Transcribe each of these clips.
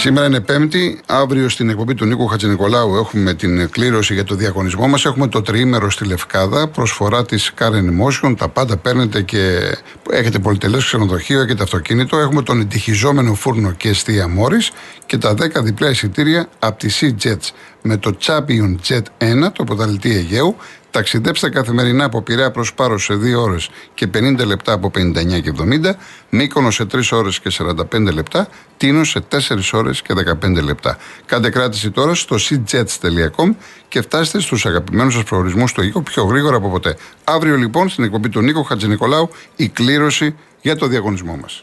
Σήμερα είναι Πέμπτη. Αύριο στην εκπομπή του Νίκου Χατζηνικολάου έχουμε την κλήρωση για το διαγωνισμό μας. Έχουμε το τριήμερο στη Λευκάδα. Προσφορά της Karen Motion. Τα πάντα παίρνετε και έχετε πολυτελές ξενοδοχείο, έχετε αυτοκίνητο. Έχουμε τον εντυχιζόμενο φούρνο και εστία Μόρις και τα 10 διπλά εισιτήρια από τη Sea Jets με το Champion Jet 1, το ποταλητή Αιγαίου, Ταξιδέψτε καθημερινά από Πειραιά προς Πάρο σε 2 ώρες και 50 λεπτά από 59 και 70, Μύκονο σε 3 ώρες και 45 λεπτά, Τίνο σε 4 ώρες και 15 λεπτά. Κάντε κράτηση τώρα στο cjets.com και φτάστε στους αγαπημένους σας προορισμούς στο οίκο πιο γρήγορα από ποτέ. Αύριο λοιπόν στην εκπομπή του Νίκο Χατζηνικολάου η κλήρωση για το διαγωνισμό μας.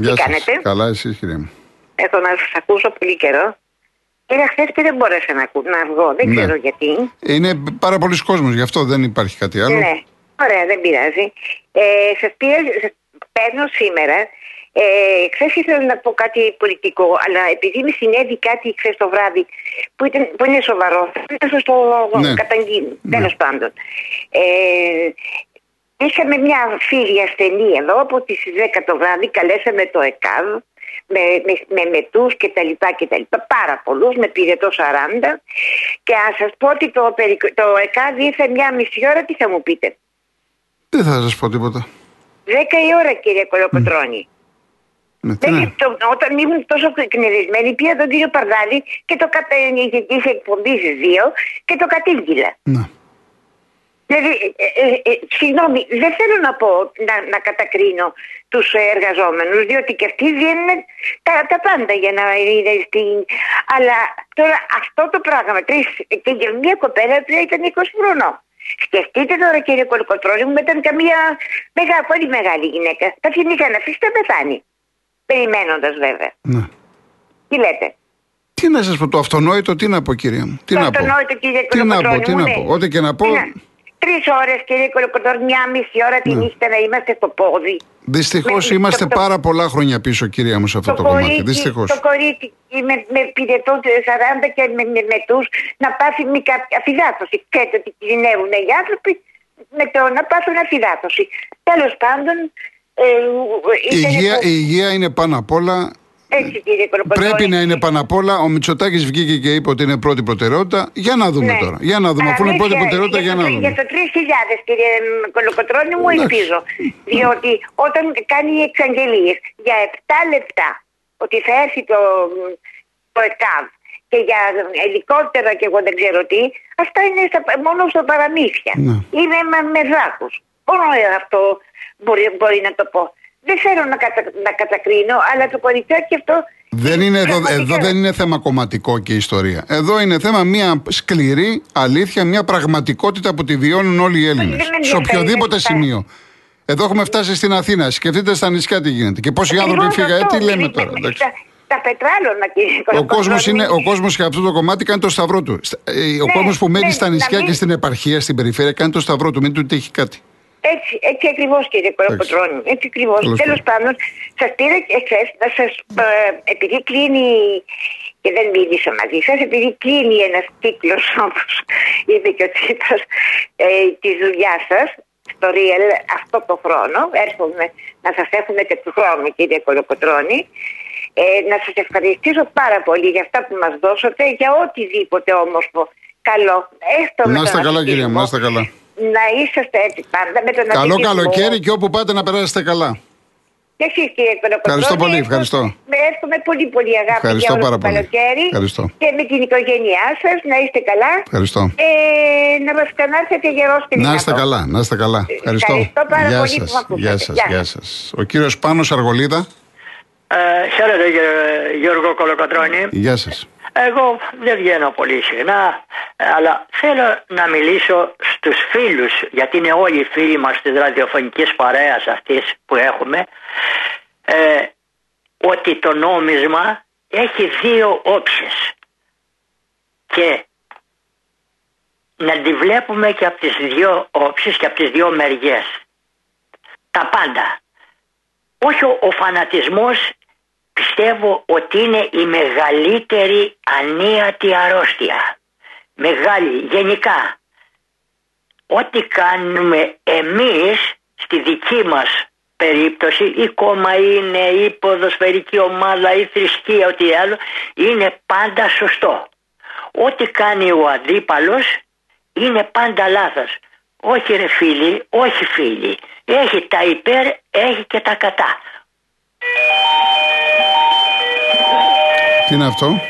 Γεια Τι κάνετε; Καλά, εσείς κύριε μου. Εδώ να σας ακούσω πολύ καιρό. Είδα χθες και δεν μπόρεσα να, να βγω. Δεν ναι. ξέρω γιατί. Είναι πάρα πολλοί κόσμος, γι' αυτό δεν υπάρχει κάτι άλλο. Ναι, ωραία, δεν πειράζει. Ε, σα παίρνω σήμερα. Ε, χθες ήθελα να πω κάτι πολιτικό, αλλά επειδή με συνέβη κάτι χθες το βράδυ που, ήταν, που είναι σοβαρό, θα σα το ναι. καταγγείλω. Ναι. Τέλος πάντων. Ε, Είχαμε μια φίλη ασθενή εδώ από τις 10 το βράδυ, καλέσαμε το ΕΚΑΒ με, με, με μετούς και τα λοιπά και τα λοιπά, πάρα πολλούς, με πήρε το 40 και αν σας πω ότι το, το ΕΚΑΒ ήρθε μια μισή ώρα, τι θα μου πείτε; Δεν θα σας πω τίποτα. 10 η ώρα κύριε Κολοκοτρώνη. Ναι, ναι. το, όταν ήμουν τόσο εκνευρισμένη, πήρα τον κύριο Παρδάλη και το κατέγγειλε σε εκπομπή δύο και το κατήγγειλα. Ναι. Δηλαδή, ε, ε, ε, συγγνώμη, δεν θέλω να πω να, να κατακρίνω τους εργαζόμενους, διότι και αυτοί δίνουν τα, τα πάντα για να είναι στην. Αλλά τώρα αυτό το πράγμα, τρεις, και για μια κοπέλα που ήταν 20 χρονών. Σκεφτείτε τώρα κύριε Κολοκοτρόνη μου, ήταν καμία μεγάλη, πολύ μεγάλη γυναίκα. Θα να αφήσει να πεθάνει. Περιμένοντας βέβαια. Ναι. Τι λέτε; Τι να σας πω, το αυτονόητο, τι να πω, κυρία μου. Τι το να αυτονόητο, πω. κύριε τι να πω, τι να πω. Ό,τι και να πω. Τρεις ώρες, κύριε Κολοκοτόρ, μια μισή ώρα τη ναι. νύχτα να είμαστε στο πόδι. Δυστυχώς είμαστε το, πάρα πολλά χρόνια πίσω, κυρία μου, σε αυτό το, το κομμάτι. Δυστυχώς. Το κορίτσι με, με πυρετό 40 και με, με, με τους να πάθει μια αφιδάτωση. Ξέρετε ότι κινδυνεύουν οι άνθρωποι με το να πάθουν αφιδάτωση. Τέλος πάντων. Ε, η, υγεία, η υγεία είναι πάνω απ' όλα έτσι, κύριε Πρέπει να είναι πάνω απ' όλα. Ο Μητσοτάκης βγήκε και είπε ότι είναι πρώτη προτεραιότητα. Για να δούμε ναι. τώρα. Για να δούμε. Αφού είναι πρώτη προτεραιότητα, για, για να δούμε. Για το 3.000, κύριε Κολοκοτρόνη μου, ελπίζω. Διότι όταν κάνει εξαγγελίες για 7 λεπτά ότι θα έρθει το, το ΕΚΑΒ και για ελικόπτερα και εγώ δεν ξέρω τι, αυτά είναι στα, μόνο στο παραμύθια. Ναι. Είναι με, με δάκους. Μόνο αυτό μπορεί, μπορεί να το πω. Δεν θέλω να, κατα, να κατακρίνω, αλλά το και αυτό. Δεν είναι εδώ, εδώ δεν είναι θέμα κομματικό και ιστορία. Εδώ είναι θέμα μια σκληρή αλήθεια, μια πραγματικότητα που τη βιώνουν όλοι οι Έλληνες. Σε οποιοδήποτε σημείο. Εδώ έχουμε φτάσει στην Αθήνα. Σκεφτείτε στα νησιά τι γίνεται. Και πόσοι άνθρωποι φύγανε. Τι λέμε τώρα. Τα πετράλωνα, κύριε Ο κόσμος ο κόσμος και αυτό το κομμάτι κάνει το σταυρό του. Ε, ο ναι, κόσμος που μένει ναι, στα νησιά και στην επαρχία, στην περιφέρεια, κάνει το σταυρό του. Μην του τύχει κάτι. Έτσι, έτσι ακριβώς κύριε Κοροποτρόνη. Έτσι ακριβώς. Τέλος πάντων, σας πήρα εχθές να σας. Ε, επειδή κλείνει. και δεν μίλησα μαζί σας, επειδή κλείνει ένας κύκλος, όπως είπε και ο Τσίπρας, ε, τη δουλειά σας στο Real αυτό το χρόνο. Έρχομαι να σας έχουμε και του χρόνου, κύριε Κοροποτρόνη. Ε, να σας ευχαριστήσω πάρα πολύ για αυτά που μας δώσατε, για οτιδήποτε όμορφο καλό. Έστω να είστε καλά κύριε μου, να είστε καλά να είσαστε έτσι πάντα με τον Καλό καλοκαίρι και όπου πάτε να περάσετε καλά. Και εσείς κύριε Ευχαριστώ πολύ, ευχαριστώ. Με εύχομαι πολύ πολύ αγάπη ευχαριστώ για πάρα το καλοκαίρι. Ευχαριστώ. Και με την οικογένειά σας να είστε καλά. Ευχαριστώ. Ε, να μας ξανάρθετε γερό στην Να είστε καλά, να είστε καλά. Ευχαριστώ. Ευχαριστώ πάρα γεια πολύ σας, που Γεια σας, γεια σας. Ο κύριος Πάνος Αργολίδα. Ε, χαίρετε κύριε Γιώργο Κολοκοτρώνη. Γεια σας. Εγώ δεν βγαίνω πολύ συχνά, αλλά θέλω να μιλήσω στους φίλους, γιατί είναι όλοι οι φίλοι μας της ραδιοφωνικής παρέας αυτής που έχουμε, ε, ότι το νόμισμα έχει δύο όψεις και να τη βλέπουμε και από τις δύο όψεις και από τις δύο μεριές. Τα πάντα. Όχι ο φανατισμός πιστεύω ότι είναι η μεγαλύτερη ανίατη αρρώστια. Μεγάλη, γενικά. Ό,τι κάνουμε εμείς στη δική μας περίπτωση, η κόμμα είναι, η ποδοσφαιρική ομάδα, η θρησκεία, ό,τι άλλο, είναι πάντα σωστό. Ό,τι κάνει ο αντίπαλος είναι πάντα λάθος. Όχι ρε φίλοι, όχι φίλοι. Έχει τα υπέρ, έχει και τα κατά. Τι είναι αυτό;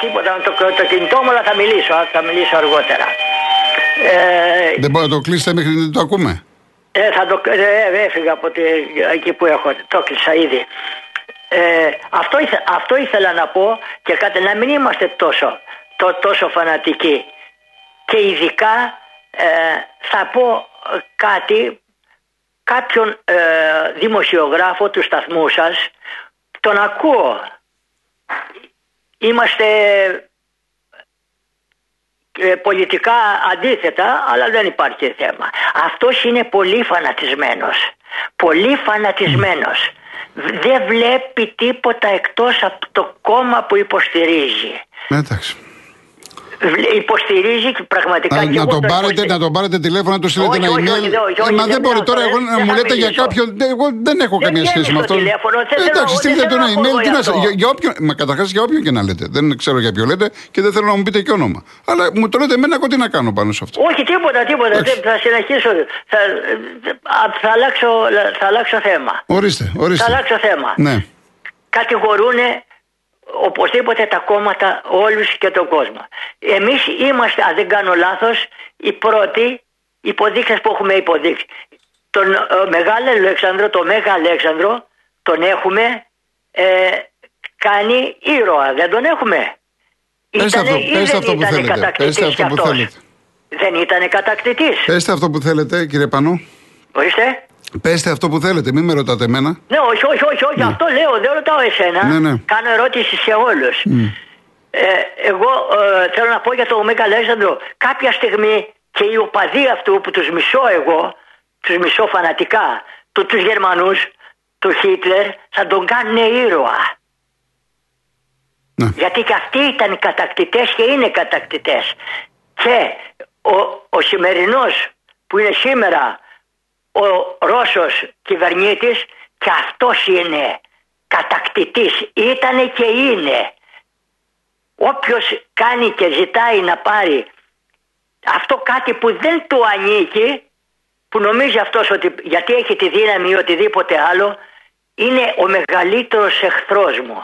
Τίποτα, το, το κινητό μου, αλλά θα μιλήσω, θα μιλήσω αργότερα. Ε, δεν μπορεί να το κλείσετε μέχρι να το ακούμε; Ε, θα το, ε, έφυγα από τη, εκεί που έχω, το κλείσα ήδη. Ε, αυτό, αυτό ήθελα να πω και κάτι να μην είμαστε τόσο, το, τόσο φανατικοί. Και ειδικά ε, θα πω κάτι κάποιον ε, δημοσιογράφο του σταθμού σας τον ακούω είμαστε ε, πολιτικά αντίθετα αλλά δεν υπάρχει θέμα. Αυτός είναι πολύ φανατισμένος. Πολύ φανατισμένος. Δεν βλέπει τίποτα εκτός από το κόμμα που υποστηρίζει. Εντάξει υποστηρίζει πραγματικά. Να, να, τον πάρετε, να τον πάρετε τηλέφωνο, να του στείλετε ένα email. Ε, μα δεν μπορεί τώρα εγώ να μου λέτε για κάποιον. Εγώ δεν έχω καμία σχέση με αυτό. Εντάξει, στείλτε το ένα email. Για όποιον. Μα καταρχάς για όποιον και να λέτε. Δεν ξέρω για ποιο λέτε και δεν θέλω να μου πείτε και όνομα. Αλλά μου το λέτε εμένα, εγώ τι να κάνω πάνω σε αυτό. Όχι, τίποτα, τίποτα. Θα συνεχίσω. Θα αλλάξω θέμα. Ορίστε, ορίστε. Θα αλλάξω θέμα. Ναι. Κατηγορούν οπωσδήποτε τα κόμματα όλους και τον κόσμο. Εμείς είμαστε, αν δεν κάνω λάθος, οι πρώτοι υποδείξεις που έχουμε υποδείξει. Τον ε, Μεγάλο Αλέξανδρο, τον Μέγα Αλέξανδρο, τον έχουμε ε, κάνει ήρωα, δεν τον έχουμε. Πέστε αυτό, πέστε αυτό που θέλετε. Πέστε αυτό που θέλετε. Δεν ήταν κατακτητής. Πέστε αυτό που θέλετε κύριε Πανού. Ορίστε. Πέστε αυτό που θέλετε, μην με ρωτάτε εμένα. Ναι, όχι, όχι, όχι, όχι. Ναι. αυτό λέω, δεν ρωτάω εσένα. Ναι, ναι. Κάνω ερώτηση σε όλους. Ε, εγώ ε, θέλω να πω για τον Μέγα Αλέξανδρο, κάποια στιγμή και οι οπαδοί αυτού που τους μισώ εγώ, τους μισώ φανατικά, του τους Γερμανούς, του Χίτλερ, θα τον κάνουν ήρωα. Ναι. Γιατί και αυτοί ήταν κατακτητές και είναι κατακτητές. Και ο, ο σημερινός που είναι σήμερα ο Ρώσος κυβερνήτης και αυτός είναι. Κατακτητής ήτανε και είναι. Όποιος κάνει και ζητάει να πάρει αυτό κάτι που δεν του ανήκει που νομίζει αυτός ότι γιατί έχει τη δύναμη ή οτιδήποτε άλλο είναι ο μεγαλύτερος εχθρός μου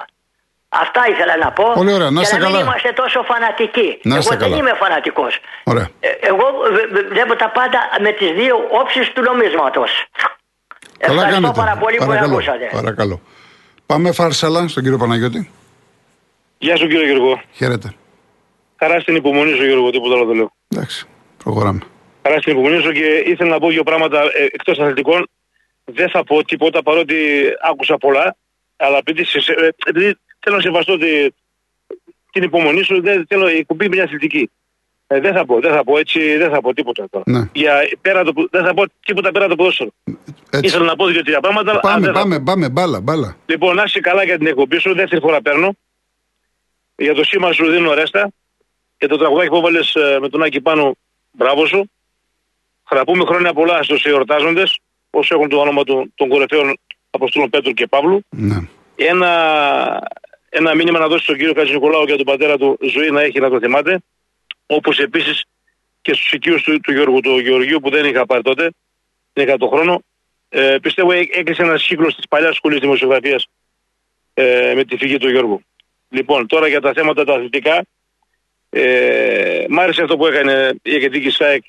Αυτά ήθελα να πω. Πολύ ωραία. Να είστε καλά. μην είμαστε τόσο φανατικοί. Να εγώ καλά. δεν είμαι φανατικός. Ωραία. Ε, εγώ βλέπω τα πάντα με τις δύο όψεις του νομίσματος. Ευχαριστώ κάνετε. πάρα πολύ Παρακαλώ. που με ακούσατε. Παρακαλώ. Πάμε φάρσαλα στον κύριο Παναγιώτη. Γεια σου κύριε Γιώργο. Χαίρετε. Χαρά στην υπομονή σου Γιώργο, τίποτα άλλο δεν λέω. Εντάξει, προχωράμε. Χαρά στην υπομονή σου και ήθελα να πω δύο πράγματα ε, εκτός αθλητικών. Δεν θα πω τίποτα παρότι άκουσα πολλά. Αλλά επειδή, ε, επειδή θέλω να σεβαστώ τη, την υπομονή σου, δεν θέλω η κουμπί μια αθλητική. Ε, δεν θα πω, δεν θα πω έτσι, δεν θα πω τίποτα τώρα. Ναι. Για, πέρα το, δεν θα πω τίποτα πέρα το ποδόσφαιρο. Ήθελα να πω δύο-τρία πράγματα. Πάμε, πάμε, θα... πάμε, μπάλα, μπάλα. Λοιπόν, να είσαι καλά για την εκπομπή σου, δεύτερη φορά παίρνω. Για το σήμα σου δίνω ρέστα. Για το τραγουδάκι που έβαλες ε, με τον Άκη πάνω, μπράβο σου. Θα πούμε χρόνια πολλά στους εορτάζοντες, όσοι έχουν το όνομα των, των κορυφαίων Αποστόλων Πέτρου και Παύλου. Ναι. Ένα, ένα μήνυμα να δώσει στον κύριο Κατζη Νικολάου για τον πατέρα του ζωή να έχει να το θυμάται. Όπως επίσης και στους οικείους του, του Γιώργου του Γεωργίου που δεν είχα πάρει τότε, δεν είχα το χρόνο. Ε, πιστεύω έκλεισε ένα κύκλο της παλιάς σχολής δημοσιογραφίας ε, με τη φυγή του Γιώργου. Λοιπόν, τώρα για τα θέματα τα αθλητικά. Ε, μ' άρεσε αυτό που έκανε η Αιγετική ΣΑΕΚ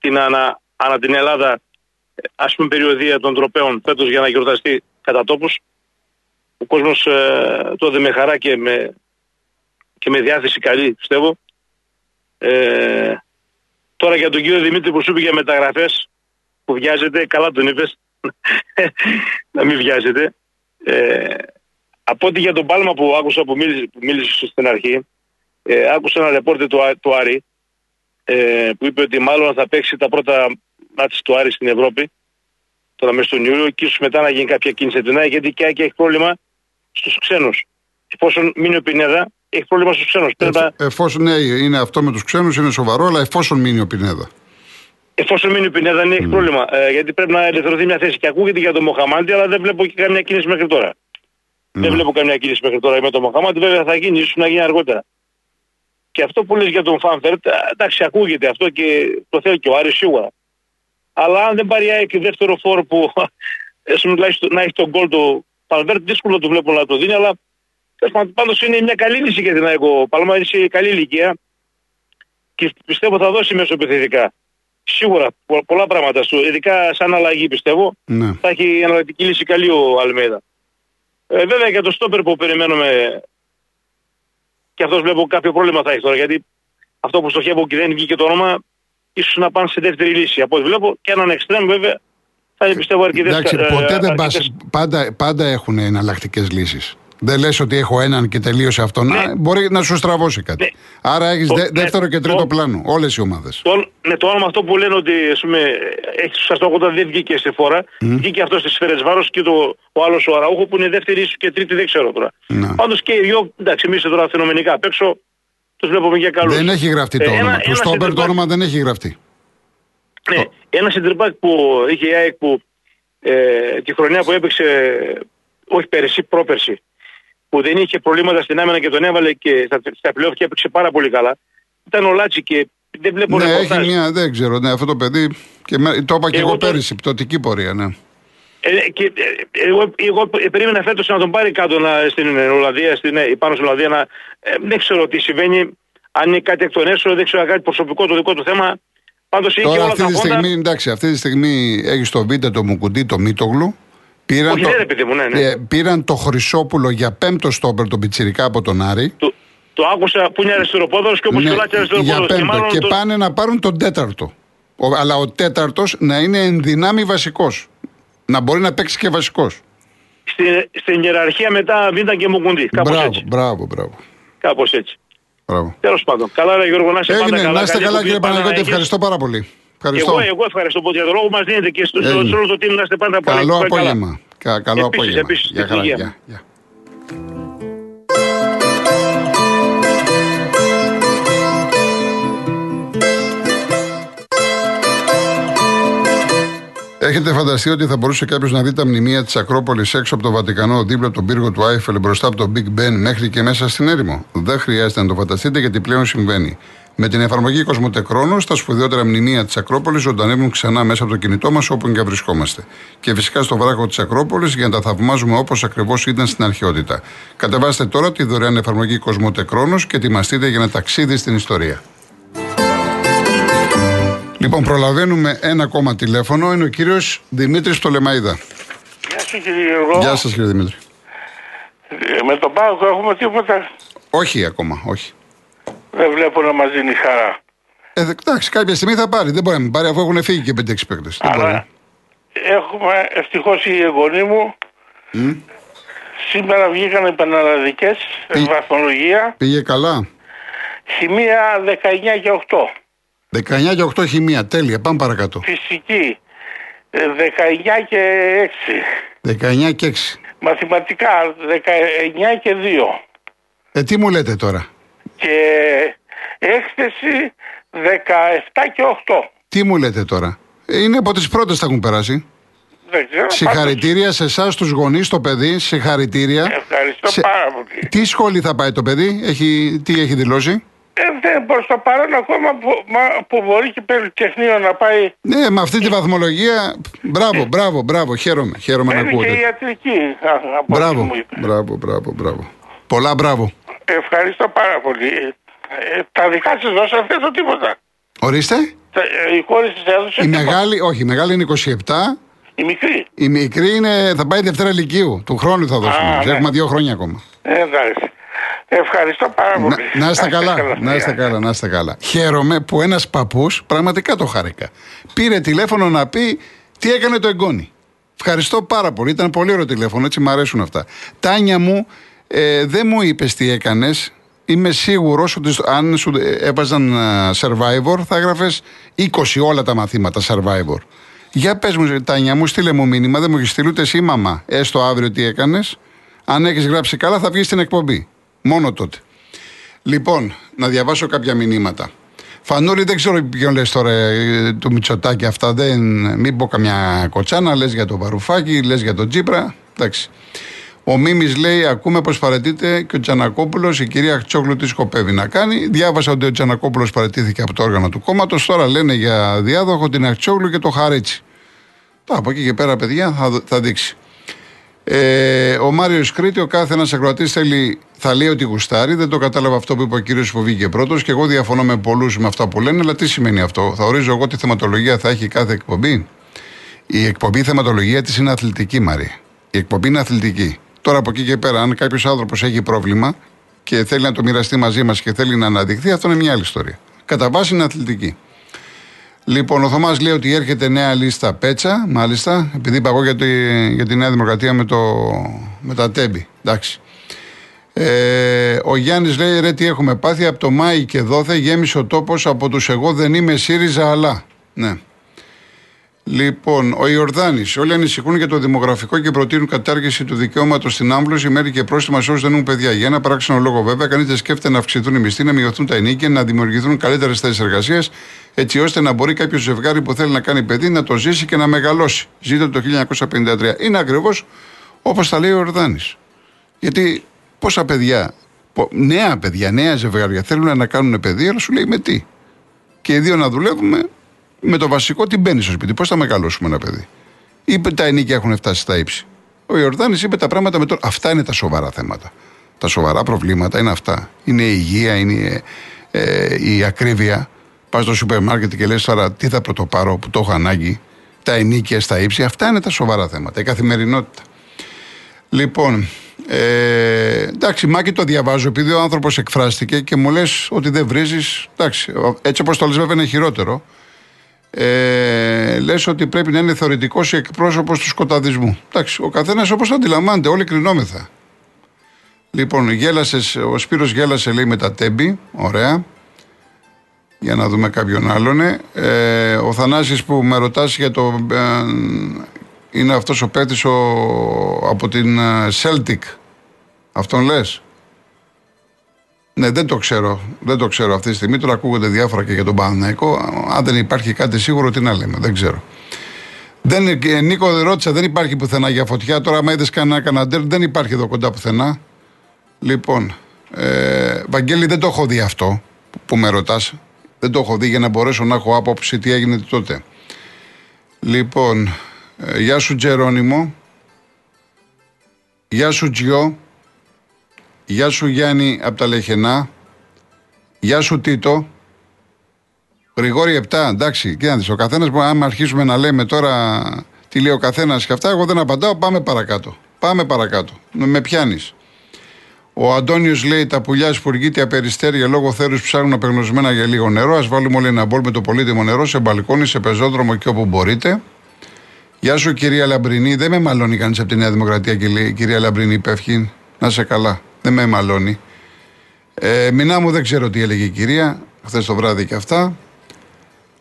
την ανα, ανα την Ελλάδα ας πούμε περιοδία των τροπέων φέτος για να γιορταστεί κατά τόπους. Ο κόσμος ε, το με χαρά και με, και με διάθεση καλή πιστεύω. Ε, τώρα για τον κύριο Δημήτρη που σου είπε για μεταγραφές που βιάζεται, καλά τον είπες, να μην βιάζεται. Ε, από ό,τι για τον Πάλμα που άκουσα που μίλησε, που μίλησε στην αρχή, ε, άκουσα ένα ρεπόρτε του, του Άρη ε, που είπε ότι μάλλον θα παίξει τα πρώτα μάτια του Άρη στην Ευρώπη τώρα μέσα στον Ιούλιο και ίσως μετά να γίνει κάποια κίνηση εντυνά γιατί και έχει πρόβλημα στους ξένους. Εφόσον μείνει ο Πινέδα, έχει πρόβλημα στους ξένους. Ε, εφόσον ναι, είναι αυτό με τους ξένους, είναι σοβαρό, αλλά εφόσον μείνει ο Πινέδα. Εφόσον μείνει ο Πινέδα, ναι, έχει mm. πρόβλημα. Ε, γιατί πρέπει να ελευθερωθεί μια θέση και ακούγεται για τον Μοχαμάντη, αλλά δεν βλέπω και καμία κίνηση μέχρι τώρα. Mm. Δεν βλέπω καμία κίνηση μέχρι τώρα με τον Μοχαμάντη, βέβαια θα γίνει, ίσως να γίνει αργότερα. Και αυτό που λες για τον Φάνφερτ, εντάξει, ακούγεται αυτό και το θέλει και ο Άρης σίγουρα. Αλλά αν δεν πάρει ΑΕΚ δεύτερο φόρο που να έχει τον γκολ του Φάνφερτ, δύσκολο το βλέπω να το δίνει, αλλά πάντως είναι μια καλή λύση για την ΑΕΚ. Ο Παλμά είναι σε καλή ηλικία και πιστεύω θα δώσει μέσω επιθετικά. Σίγουρα πολλά πράγματα σου, ειδικά σαν αλλαγή πιστεύω. Ναι. Θα έχει αναλλακτική λύση καλή ο Αλμέδα. Ε, βέβαια για το στόπερ που περιμένουμε και αυτός βλέπω κάποιο πρόβλημα θα έχει τώρα. Γιατί αυτό που στοχεύω και δεν βγήκε το όνομα, ίσως να πάνε σε δεύτερη λύση. Από ό,τι βλέπω και έναν εξτρέμ βέβαια θα είναι πιστεύω αρκετές Εντάξει, ποτέ δεν πας, πάντα, πάντα έχουν εναλλακτικές λύσεις. Δεν λες ότι έχω έναν και τελείωσε αυτό. Ναι. μπορεί να σου στραβώσει κάτι. Ναι. Άρα έχεις δε, δεύτερο και τρίτο το, πλάνο. Όλες οι ομάδες. Με το όνομα αυτό που λένε ότι έχει στόχο όταν δεν βγήκε σε φορά, mm. βγήκε αυτός στι σφαίρε βάρος και το, ο άλλος ο Αραούχο που είναι δεύτερη ίσως και τρίτη, δεν ξέρω τώρα. Ναι. Πάντως και οι δυο, εντάξει, εμείς τώρα φαινομενικά απ' έξω τους βλέπουμε για καλούς. Δεν έχει γραφτεί το όνομα. Του Στόμπερ το όνομα δεν έχει γραφτεί. Ναι, ένα συντριπάκ που είχε η ΑΕΚ που ε, τη χρονιά που έπαιξε, όχι πέρυσι, πρόπερσι, που δεν είχε προβλήματα στην άμυνα και τον έβαλε και στα, στα και έπαιξε πάρα πολύ καλά. Ήταν ο Λάτσι και δεν βλέπω ναι, έχει μια, δεν ξέρω, ναι, αυτό το παιδί. Και με, το είπα και εγώ, εγώ πέρυσι, πτωτική πορεία, ναι. Ε, και, ε, εγώ, εγώ περίμενα φέτος να τον πάρει κάτω να, στην Ολλανδία, στην, ε, πάνω στην Ολλανδία. Να, ε, δεν ξέρω τι συμβαίνει. Αν είναι κάτι εκ των έσω, δεν ξέρω κάτι προσωπικό το δικό του θέμα. Πάντως είχε όλα αυτή τα τη στιγμή, εντάξει, αυτή τη στιγμή έχεις το βίντεο το Μουκουντή, το Μίτογλου. Πήραν, Όχι, το, ναι, μου, ναι, ναι. Ε, πήραν το Χρυσόπουλο για πέμπτο στόπερ τον Πιτσυρικά από τον Άρη. Το, το άκουσα που είναι αριστεροπόδαρος και όπως ναι, και αριστεροπόδαρος. Για πέμπτο. Και, και πάνε να πάρουν τον τέταρτο. Ο, αλλά ο τέταρτος να είναι εν δυνάμει βασικός. Να μπορεί να παίξει και βασικός. Στην, στην ιεραρχία μετά Β και Μουκουντή. Μπράβο, έτσι. μπράβο, μπράβο. Κάπως έτσι. Τέλος πάντων. Καλά, ρε Γιώργο, να είστε Έγινε, καλά. Να είστε καλά, κύριε Παναγιώτη, ευχαριστώ πάρα πολύ. Ευχαριστώ. Εγώ, εγώ ευχαριστώ που για τον λόγο μας δίνετε και στο όλο το team να είστε πάντα πολύ Καλό απόγευμα. Καλό απόγευμα. Γεια χαρά. Έχετε φανταστεί ότι θα μπορούσε κάποιος να δει τα μνημεία της Ακρόπολης έξω από το Βατικανό, δίπλα από τον πύργο του Άιφελ, μπροστά από το Big Ben μέχρι και μέσα στην έρημο; Δεν χρειάζεται να το φανταστείτε γιατί πλέον συμβαίνει. Με την εφαρμογή Κοσμοτέ τα σπουδαιότερα μνημεία της Ακρόπολης ζωντανεύουν ξανά μέσα από το κινητό μας όπου και βρισκόμαστε. Και φυσικά στο βράχο της Ακρόπολης για να τα θαυμάζουμε όπως ακριβώς ήταν στην αρχαιότητα. Κατεβάστε τώρα τη δωρεάν εφαρμογή Κοσμοτέ και ετοιμαστείτε για ένα ταξίδι στην ιστορία. Λοιπόν, προλαβαίνουμε ένα ακόμα τηλέφωνο. Είναι ο κύριος Δημήτρης Τολεμαίδα. Γεια σα, κύριε Γιώργο. Γεια σας, κύριε Δημήτρη. Ε, με τον Πάοκ έχουμε τίποτα; Όχι ακόμα, όχι. Δεν βλέπω να μας δίνει χαρά. Ε, εντάξει, κάποια στιγμή θα πάρει. Δεν μπορεί να μην πάρει αφού έχουν φύγει και 5-6 παίκτες. Αλλά έχουμε ευτυχώς οι εγγονοί μου. Mm. Σήμερα βγήκαν οι πανελλαδικές Πή... βαθμολογία. Πήγε καλά; Χημεία 19 και 8. 19 και 8 χημεία, τέλεια, πάμε παρακάτω. Φυσική 19 ε, και 6. 19 και 6. Μαθηματικά 19 και 2. Ε, τι μου λέτε τώρα; Και έκθεση 17 και 8. Τι μου λέτε τώρα; Ε, είναι από τις πρώτες θα έχουν περάσει. Δεν ξέρω, συγχαρητήρια σε εσάς, τους γονείς, το παιδί. Συγχαρητήρια. Ευχαριστώ σε... πάρα πολύ. Τι σχολή θα πάει το παιδί, έχει... τι έχει δηλώσει; Ε, δεν προς το παρόν ακόμα που, που μπορεί και τεχνείο να πάει. Ναι, με αυτή τη βαθμολογία. Μπράβο, μπράβο, μπράβο. Χαίρομαι, χαίρομαι να ακούτε. και η ιατρική. Μπράβο, μπράβο, μπράβο, μπράβο. Πολλά μπράβο. Ευχαριστώ πάρα πολύ. Ε, τα δικά σας δώσαν το τίποτα. Ορίστε. Ε, η κόρη τη έδωσε. Η μεγάλη, όχι, η μεγάλη είναι 27. Η μικρή. Η μικρή είναι, θα πάει Δευτέρα Λυκείου. Του χρόνου θα δώσουμε. Α, ναι. Έχουμε δύο χρόνια ακόμα. Ε, εντάξει. Ευχαριστώ πάρα πολύ. Να, να είστε καλά, να είστε καλά, να είστε καλά. Χαίρομαι που ένας παππούς, πραγματικά το χάρηκα. Πήρε τηλέφωνο να πει τι έκανε το εγγόνι. Ευχαριστώ πάρα πολύ. Ήταν πολύ ωραίο τηλέφωνο, έτσι μου αρέσουν αυτά. Τάνια μου, ε, δεν μου είπες τι έκανες. Είμαι σίγουρος ότι αν σου έβαζαν ε, survivor θα έγραφες 20 όλα τα μαθήματα survivor. Για πες μου, Τάνια μου, στείλε μου μήνυμα, δεν μου έχεις στείλει ούτε εσύ μαμά. Έστω αύριο τι έκανες. Αν έχεις γράψει καλά, θα βγεις στην εκπομπή. Μόνο τότε. Λοιπόν, να διαβάσω κάποια μηνύματα. Φανούρη, δεν ξέρω ποιον λες τώρα ε, του Μητσοτάκη αυτά. Δεν, μην πω καμιά κοτσάνα, λες για το Βαρουφάκι, λες για τον Τζίπρα. Εντάξει. Ο Μίμης λέει: Ακούμε πως παρετείται και ο Τζανακόπουλος, η κυρία Χτσόγλου τι σκοπεύει να κάνει. Διάβασα ότι ο Τζανακόπουλος παρετήθηκε από το όργανο του κόμματος. Τώρα λένε για διάδοχο την Αχτσόγλου και το Χαρίτσι. από εκεί και πέρα, παιδιά, θα, θα δείξει. Ε, ο Μάριος Κρήτη, ο κάθε ένας ακροατής θα λέει ότι γουστάρει. Δεν το κατάλαβα αυτό που είπε ο κύριος που βγήκε πρώτος και εγώ διαφωνώ με πολλούς με αυτά που λένε. Αλλά τι σημαίνει αυτό; Θα ορίζω εγώ τι θεματολογία θα έχει κάθε εκπομπή. Η εκπομπή θεματολογία της είναι αθλητική, Μαρία. Η εκπομπή είναι αθλητική. Τώρα από εκεί και πέρα, αν κάποιος άνθρωπος έχει πρόβλημα και θέλει να το μοιραστεί μαζί μας και θέλει να αναδειχθεί, αυτό είναι μια άλλη ιστορία. Κατά βάση είναι αθλητική. Λοιπόν, ο Θωμάς λέει ότι έρχεται νέα λίστα πέτσα, μάλιστα, επειδή είπα εγώ για τη, για τη Νέα Δημοκρατία με, το, με τα τέμπη. Εντάξει. Ε, ο Γιάννης λέει: Ρε, τι έχουμε πάθει από το Μάη και δόθε, γέμισε ο τόπος από τους Εγώ δεν είμαι ΣΥΡΙΖΑ, αλλά. Ναι. Λοιπόν, ο Ιορδάνης. Όλοι ανησυχούν για το δημογραφικό και προτείνουν κατάργηση του δικαιώματος στην άμβλωση, μέρη και πρόστιμα σε όσους δεν έχουν παιδιά. Για ένα παράξενο λόγο, βέβαια, κανείς δεν σκέφτεται να αυξηθούν οι μισθοί, να μειωθούν τα ενίκια, να δημιουργηθούν καλύτερες θέσεις εργασίας, έτσι ώστε να μπορεί κάποιος ζευγάρι που θέλει να κάνει παιδί να το ζήσει και να μεγαλώσει. Ζείτε το 1953. Είναι ακριβώς όπως τα λέει ο Ιορδάνη. Γιατί πόσα παιδιά, νέα παιδιά, νέα ζευγάρια θέλουν να κάνουν παιδί, αλλά σου λέει με τι. Και οι δύο να δουλεύουμε με το βασικό τι μπαίνει στο σπίτι. Πώς θα μεγαλώσουμε ένα παιδί. Είπε τα ενίκια έχουν φτάσει στα ύψη. Ο Ιορδάνης είπε τα πράγματα με το. Αυτά είναι τα σοβαρά θέματα. Τα σοβαρά προβλήματα είναι αυτά. Είναι η υγεία, είναι ε, η ακρίβεια. Πας στο σούπερ μάρκετ και λες τώρα τι θα πρωτοπάρω που το έχω ανάγκη. Τα ενίκια στα ύψη. Αυτά είναι τα σοβαρά θέματα. Η καθημερινότητα. Λοιπόν, ε, εντάξει, Μάκη το διαβάζω επειδή ο άνθρωπος εκφράστηκε και μου λες ότι δεν βρίζεις. Εντάξει, έτσι όπως το λες, βέβαια είναι χειρότερο ε, λες ότι πρέπει να είναι θεωρητικός ή εκπρόσωπος του σκοταδισμού. Εντάξει, ο καθένας όπως το αντιλαμβάνεται, όλοι κρινόμεθα. Λοιπόν, γέλασες, ο Σπύρος γέλασε λέει με τα τέμπη, ωραία. Για να δούμε κάποιον άλλον. Ε, ο Θανάσης που με ρωτάς για το... Ε, είναι αυτός ο παίκτης από την ε, Celtic. Αυτόν λες; Ναι, δεν το ξέρω. Δεν το ξέρω αυτή τη στιγμή. Τώρα ακούγονται διάφορα και για τον Παναθηναϊκό. Αν δεν υπάρχει κάτι σίγουρο, τι να λέμε. Δεν ξέρω. Δεν, ε, Νίκο, ρώτησα, δεν υπάρχει πουθενά για φωτιά. Τώρα, άμα είδες κανένα καναντέρ, δεν υπάρχει εδώ κοντά πουθενά. Λοιπόν, ε, Βαγγέλη, δεν το έχω δει αυτό που με ρωτάς. Δεν το έχω δει για να μπορέσω να έχω άποψη τι έγινε τότε. Λοιπόν, ε, γεια σου Τζερόνιμο. Γεια σου Τζιό. Γεια σου Γιάννη από τα Λεχενά. Γεια σου Τίτο. Γρηγόρη 7, εντάξει, κοίτατε, ο καθένας που άμα αρχίσουμε να λέμε τώρα τι λέει ο καθένας και αυτά, εγώ δεν απαντάω, πάμε παρακάτω. Πάμε παρακάτω. Με πιάνεις. Ο Αντώνιος λέει: Τα πουλιά σπουργίτια απεριστέρια λόγω θέρους ψάχνουν απεγνωσμένα για λίγο νερό. Α βάλουμε όλοι ένα μπολ με το πολύτιμο νερό σε μπαλκόνι, σε πεζόδρομο και όπου μπορείτε. Γεια σου κυρία Λαμπρινή. Δεν με μαλώνει κανείς από τη Νέα Δημοκρατία, κυρία Λαμπρινή, υπεύχη. Να σε καλά δεν με μαλώνει. Ε, Μινά μου δεν ξέρω τι έλεγε η κυρία, χθες το βράδυ και αυτά.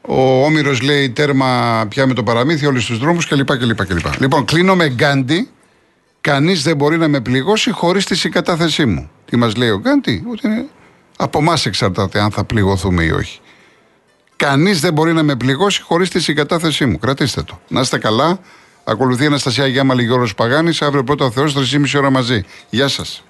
Ο Όμηρος λέει τέρμα πια με το παραμύθι όλους τους δρόμους κλπ, κλπ, κλπ. Λοιπόν, κλείνω με Γκάντι. Κανείς δεν μπορεί να με πληγώσει χωρίς τη συγκατάθεσή μου. Τι μας λέει ο Γκάντι, ότι είναι από εμάς εξαρτάται αν θα πληγωθούμε ή όχι. Κανείς δεν μπορεί να με πληγώσει χωρίς τη συγκατάθεσή μου. Κρατήστε το. Να είστε καλά. Ακολουθεί η Αναστασία Γιάμαλη Γιώργος Παγάνης. Αύριο πρώτα ο Θεός, 3,5 ώρα μαζί. Γεια σας.